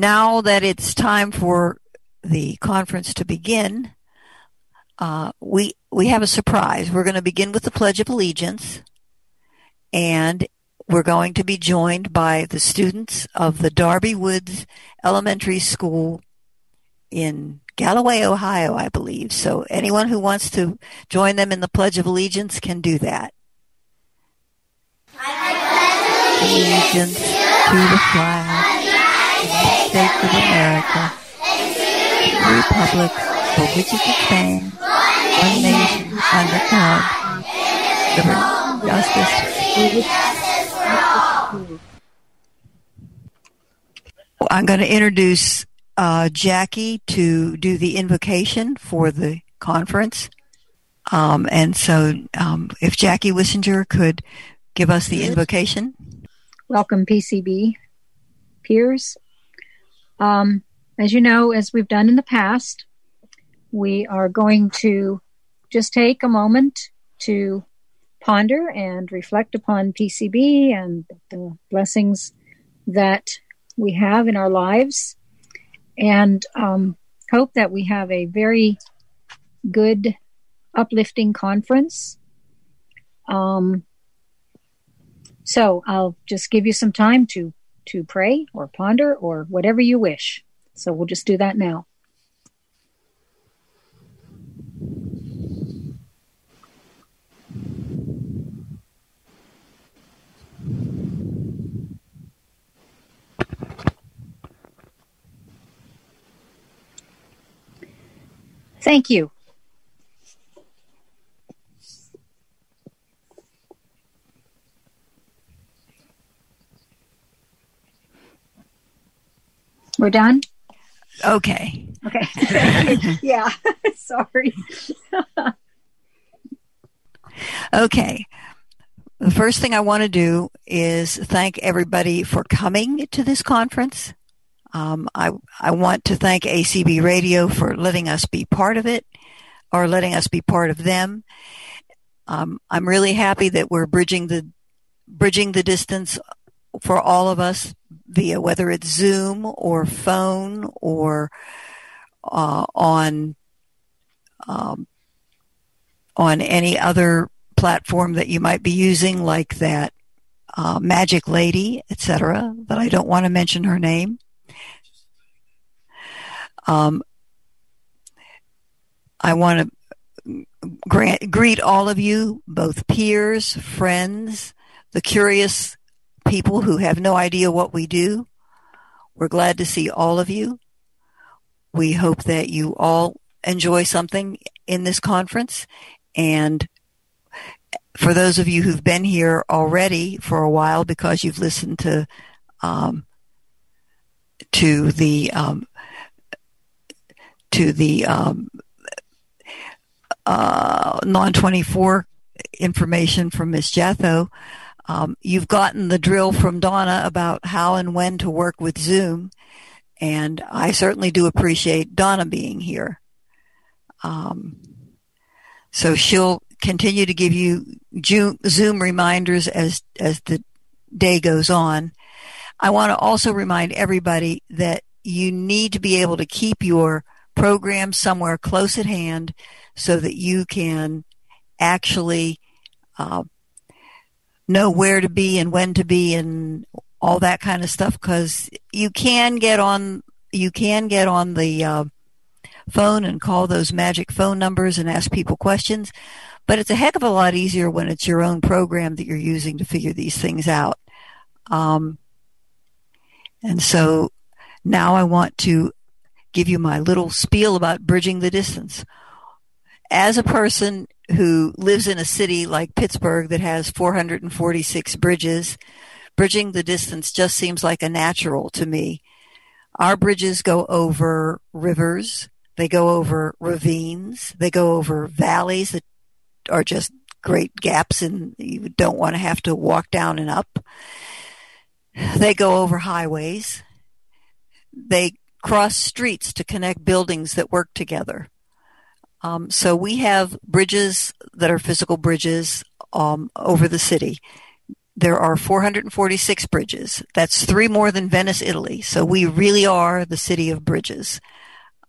now that it's time for the conference to begin, uh, we we have a surprise. We're going to begin with the Pledge of Allegiance, and we're going to be joined by the students of the Darby Woods Elementary School in Galloway, Ohio, I believe. So anyone who wants to join them in the Pledge of Allegiance can do that. allegiance to the flag States of America, the Republic for which it stands, one nation under God, liberty, justice, I'm going to introduce uh, Jackie to do the invocation for the conference. Um, and so, um, if Jackie Wissinger could give us the invocation. Welcome, PCB peers. Um, as you know, as we've done in the past, we are going to just take a moment to ponder and reflect upon PCB and the blessings that we have in our lives, and um, hope that we have a very good, uplifting conference. Um, so I'll just give you some time to to pray or ponder or whatever you wish. So we'll just do that now. Thank you. We're done? Okay. Okay. yeah. Sorry. okay. The first thing I want to do is thank everybody for coming to this conference. Um, I, I want to thank ACB Radio for letting us be part of it or letting us be part of them. Um, I'm really happy that we're bridging the bridging the distance for all of us via whether it's Zoom or phone or uh, on um, on any other platform that you might be using, like that uh, Magic Lady, etc. But I don't want to mention her name. Um, I want to grant, greet all of you, both peers, friends, the curious people who have no idea what we do. We're glad to see all of you. We hope that you all enjoy something in this conference. And for those of you who've been here already for a while because you've listened to um, to the um, to the um, uh, non 24 information from Ms. Jatho, um, you've gotten the drill from Donna about how and when to work with Zoom, and I certainly do appreciate Donna being here. Um, so she'll continue to give you Zoom reminders as as the day goes on. I want to also remind everybody that you need to be able to keep your program somewhere close at hand so that you can actually uh, know where to be and when to be and all that kind of stuff because you can get on you can get on the uh, phone and call those magic phone numbers and ask people questions but it's a heck of a lot easier when it's your own program that you're using to figure these things out um, and so now i want to give you my little spiel about bridging the distance. As a person who lives in a city like Pittsburgh that has 446 bridges, bridging the distance just seems like a natural to me. Our bridges go over rivers, they go over ravines, they go over valleys that are just great gaps and you don't want to have to walk down and up. They go over highways. They cross streets to connect buildings that work together. Um, so we have bridges that are physical bridges um, over the city. there are 446 bridges. That's three more than Venice, Italy. So we really are the city of bridges.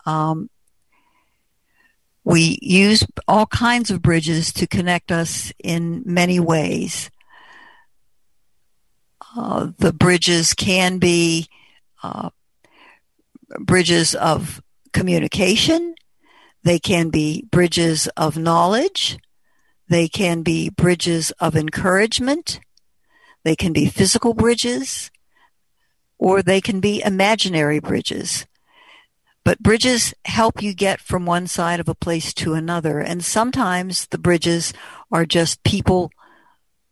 Um, we use all kinds of bridges to connect us in many ways. Uh, the bridges can be uh, bridges of communication. They can be bridges of knowledge. They can be bridges of encouragement. They can be physical bridges or they can be imaginary bridges. But bridges help you get from one side of a place to another. And sometimes the bridges are just people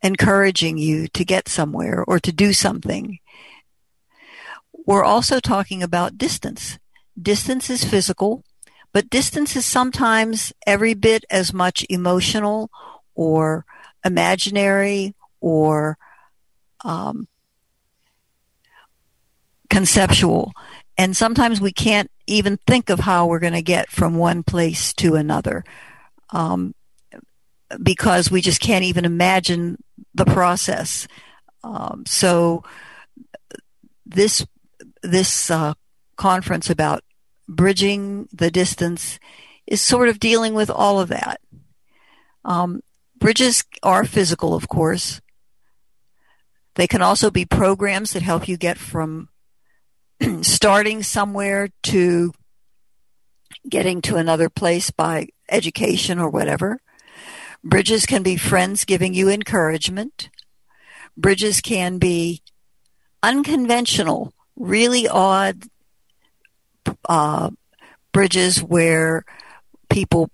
encouraging you to get somewhere or to do something. We're also talking about distance. Distance is physical, but distance is sometimes every bit as much emotional or imaginary or um, conceptual. And sometimes we can't even think of how we're going to get from one place to another um, because we just can't even imagine the process. Um, so this this uh, conference about bridging the distance is sort of dealing with all of that. Um, bridges are physical, of course, they can also be programs that help you get from starting somewhere to getting to another place by education or whatever. Bridges can be friends giving you encouragement. Bridges can be unconventional, really odd uh, bridges where people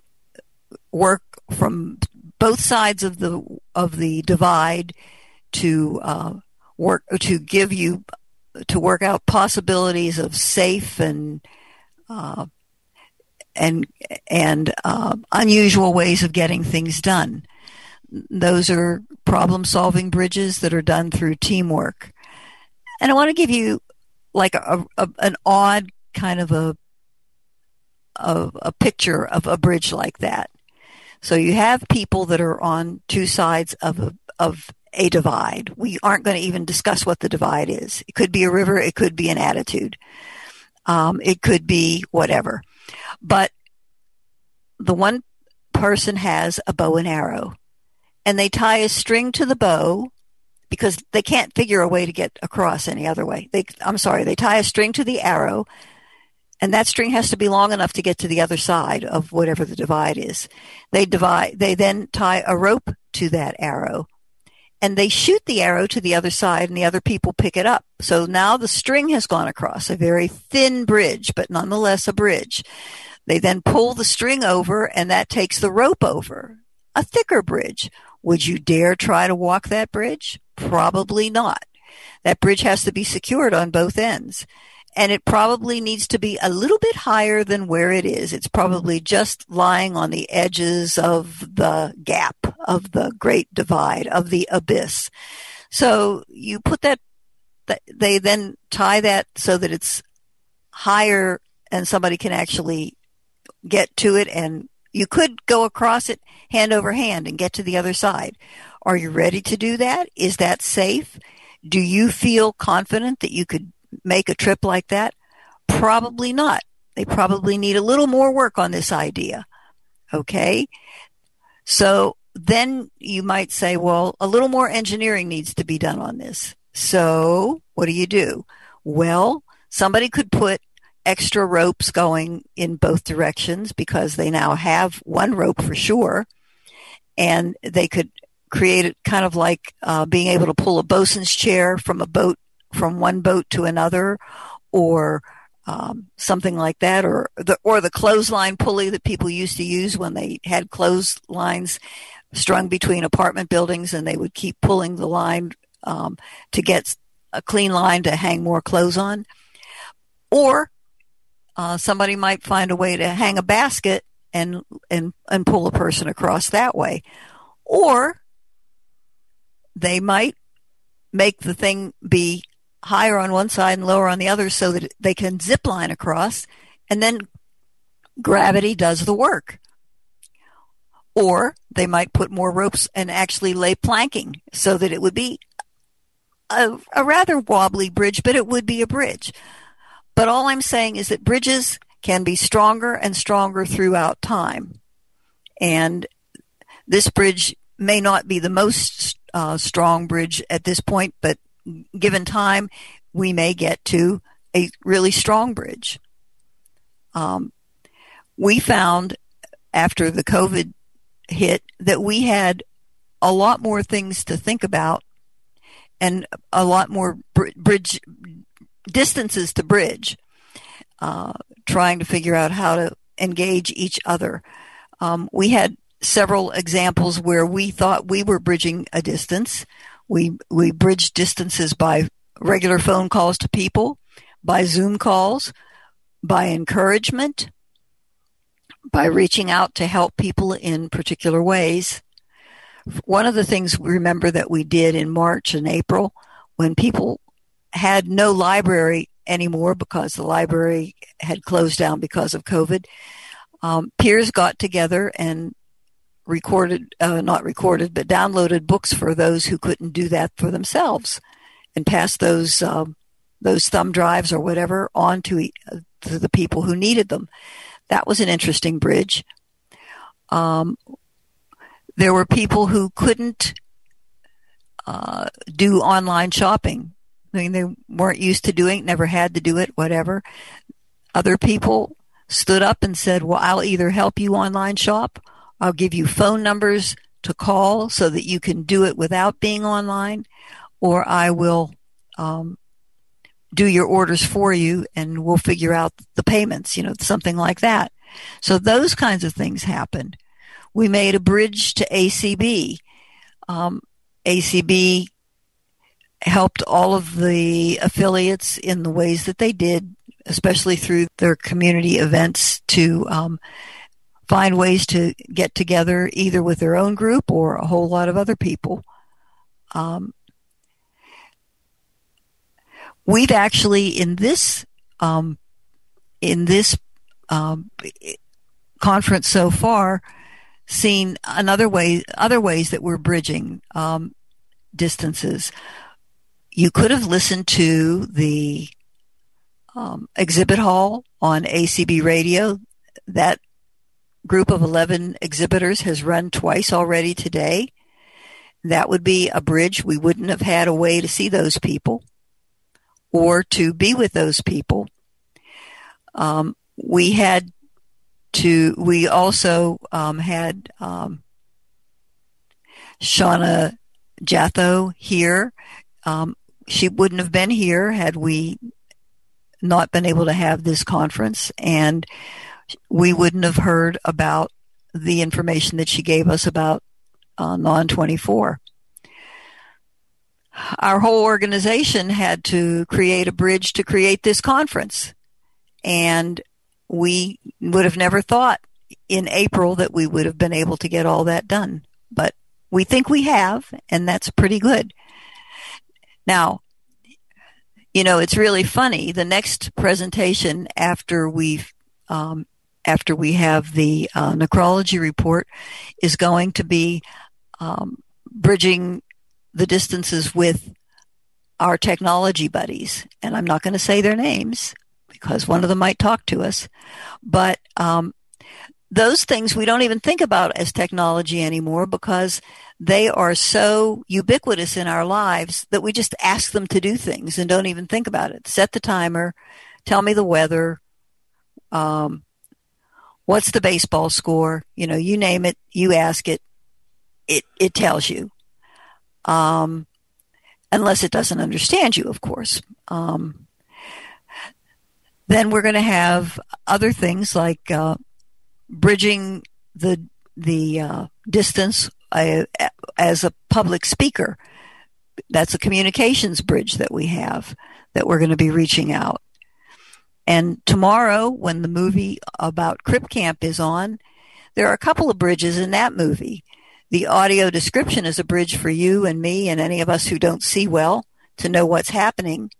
work from both sides of the of the divide to uh, work to give you to work out possibilities of safe and uh, and and uh, unusual ways of getting things done. Those are problem solving bridges that are done through teamwork. And I want to give you like a, a an odd kind of a, a a picture of a bridge like that. So you have people that are on two sides of a, of a divide. We aren't going to even discuss what the divide is. It could be a river. It could be an attitude. Um, it could be whatever. But the one person has a bow and arrow and they tie a string to the bow because they can't figure a way to get across any other way. They, I'm sorry, they tie a string to the arrow and that string has to be long enough to get to the other side of whatever the divide is. They divide, they then tie a rope to that arrow and they shoot the arrow to the other side and the other people pick it up. So now the string has gone across a very thin bridge, but nonetheless a bridge. They then pull the string over and that takes the rope over. A thicker bridge. Would you dare try to walk that bridge? Probably not. That bridge has to be secured on both ends and it probably needs to be a little bit higher than where it is. It's mm-hmm. probably just lying on the edges of the gap, of the great divide, of the abyss. So you put that, they then tie that so that it's higher and somebody can actually get to it and you could go across it hand over hand and get to the other side. Are you ready to do that? Is that safe? Do you feel confident that you could make a trip like that? Probably not. They probably need a little more work on this idea. Okay. So then you might say, well, a little more engineering needs to be done on this. So what do you do? Well, somebody could put extra ropes going in both directions because they now have one rope for sure. And they could create it kind of like uh, being able to pull a bosun's chair from a boat from one boat to another or um, something like that, or the or the clothesline pulley that people used to use when they had clotheslines strung between apartment buildings, and they would keep pulling the line um, to get a clean line to hang more clothes on. Or uh, somebody might find a way to hang a basket and and and pull a person across that way, or they might make the thing be higher on one side and lower on the other so that they can zip line across and then gravity does the work. Or they might put more ropes and actually lay planking so that it would be a, a rather wobbly bridge, but it would be a bridge. But all I'm saying is that bridges can be stronger and stronger throughout time. And this bridge may not be the most uh, strong bridge at this point, but given time, we may get to a really strong bridge. Um, we found after the COVID hit that we had a lot more things to think about and a lot more bridge distances to bridge, uh, trying to figure out how to engage each other. Um, we had several examples where we thought we were bridging a distance. We we bridged distances by regular phone calls to people, by Zoom calls, by encouragement, by reaching out to help people in particular ways. One of the things we remember that we did in March and April when people had no library anymore because the library had closed down because of COVID, um, peers got together and recorded, uh, not recorded, but downloaded books for those who couldn't do that for themselves and passed those, um, those thumb drives or whatever on to, to the people who needed them. That was an interesting bridge. Um, there were people who couldn't uh, do online shopping. I mean, they weren't used to doing it, never had to do it, whatever. Other people stood up and said, Well, I'll either help you online shop, I'll give you phone numbers to call so that you can do it without being online, or I will um, do your orders for you and we'll figure out the payments, you know, something like that. So those kinds of things happened. We made a bridge to ACB. Um, ACB helped all of the affiliates in the ways that they did, especially through their community events to um, find ways to get together either with their own group or a whole lot of other people. Um, we've actually in this um, in this um, conference so far seen another way other ways that we're bridging um, distances. You could have listened to the um, exhibit hall on ACB radio. That group of 11 exhibitors has run twice already today. That would be a bridge. We wouldn't have had a way to see those people or to be with those people. Um, we had to, we also um, had um, Shauna Jatho here. Um, she wouldn't have been here had we not been able to have this conference, and we wouldn't have heard about the information that she gave us about uh, non 24 our whole organization had to create a bridge to create this conference. And we would have never thought in April that we would have been able to get all that done. But we think we have, and that's pretty good. Now, you know, it's really funny. The next presentation after we've um, after we have the uh, necrology report is going to be um, bridging the distances with our technology buddies, and I'm not going to say their names because one of them might talk to us, but um, those things we don't even think about as technology anymore because they are so ubiquitous in our lives that we just ask them to do things and don't even think about it. Set the timer, tell me the weather, um, what's the baseball score? You know, you name it, you ask it, it it tells you um, unless it doesn't understand you, of course. Um, then we're going to have other things like uh, bridging the the uh, distance uh, as a public speaker. That's a communications bridge that we have that we're going to be reaching out. And tomorrow, when the movie about Crip Camp is on, there are a couple of bridges in that movie. The audio description is a bridge for you and me and any of us who don't see well to know what's happening.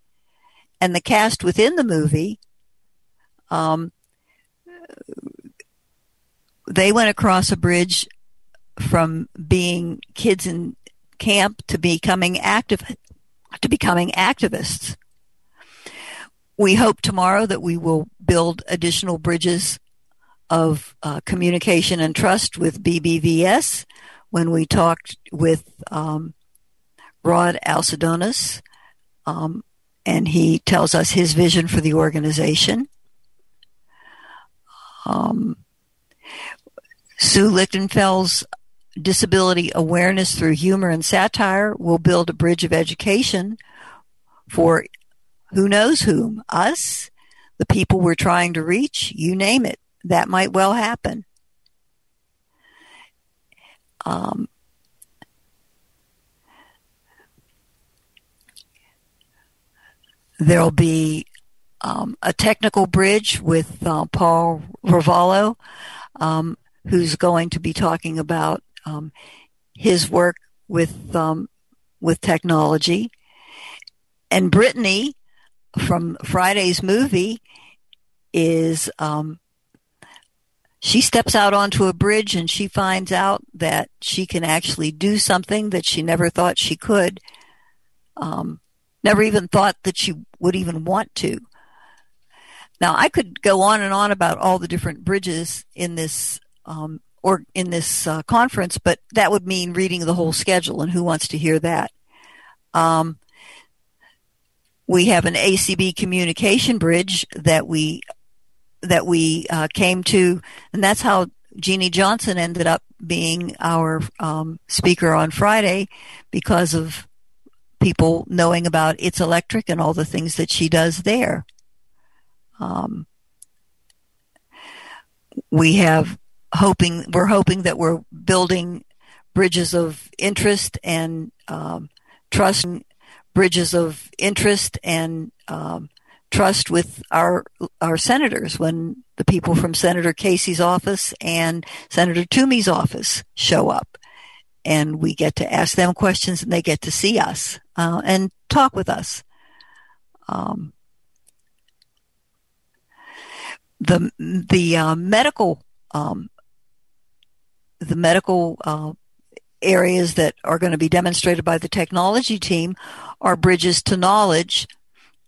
And the cast within the movie, um, they went across a bridge from being kids in camp to becoming active to becoming activists. We hope tomorrow that we will build additional bridges of uh, communication and trust with BBVS when we talked with um, Rod Alcidonas, um, and he tells us his vision for the organization. Um, Sue Lichtenfeld's disability awareness through humor and satire will build a bridge of education for who knows whom, us, the people we're trying to reach, you name it that might well happen. Um, there'll be um, a technical bridge with uh, Paul Ravallo, um, who's going to be talking about um, his work with um, with technology, and Brittany from Friday's movie is um, she steps out onto a bridge and she finds out that she can actually do something that she never thought she could, um, never even thought that she would even want to. Now, I could go on and on about all the different bridges in this um, or in this uh, conference, but that would mean reading the whole schedule, and who wants to hear that? Um, we have an ACB communication bridge that we that we uh, came to, and that's how Jeannie Johnson ended up being our um, speaker on Friday because of people knowing about It's Electric and all the things that she does there. Um, we have hoping we're hoping that we're building bridges of interest and um, trust, bridges of interest and um, trust with our our senators when the people from Senator Casey's office and Senator Toomey's office show up, and we get to ask them questions and they get to see us uh, and talk with us. Um, the the uh, medical um, the medical uh, areas that are going to be demonstrated by the technology team are bridges to knowledge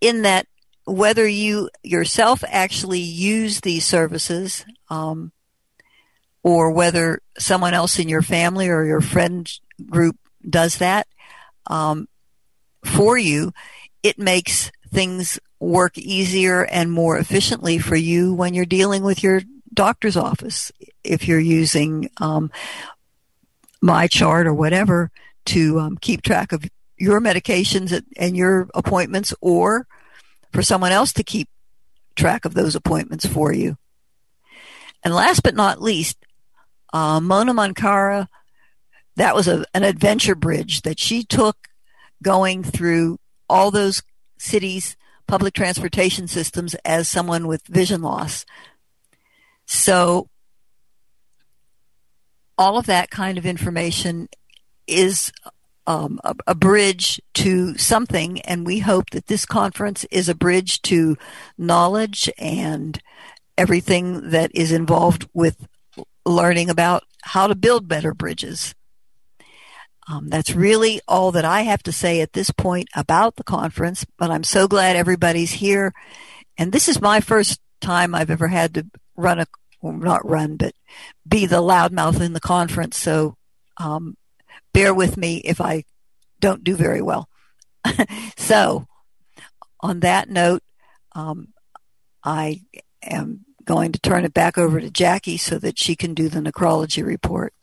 in that whether you yourself actually use these services um, or whether someone else in your family or your friend group does that um, for you, it makes things work easier and more efficiently for you when you're dealing with your doctor's office. If you're using um, MyChart or whatever to um, keep track of your medications and your appointments, or for someone else to keep track of those appointments for you. And last but not least, uh, Mona Minkara, that was a, an adventure bridge that she took going through all those cities' public transportation systems as someone with vision loss. So, all of that kind of information is um, a, a, bridge to something, and we hope that this conference is a bridge to knowledge and everything that is involved with learning about how to build better bridges. Um, that's really all that I have to say at this point about the conference, but I'm so glad everybody's here. And this is my first time I've ever had to run a, well, not run, but be the loudmouth in the conference. So um, bear with me if I don't do very well. so, on that note, um, I am going to turn it back over to Jackie so that she can do the necrology report.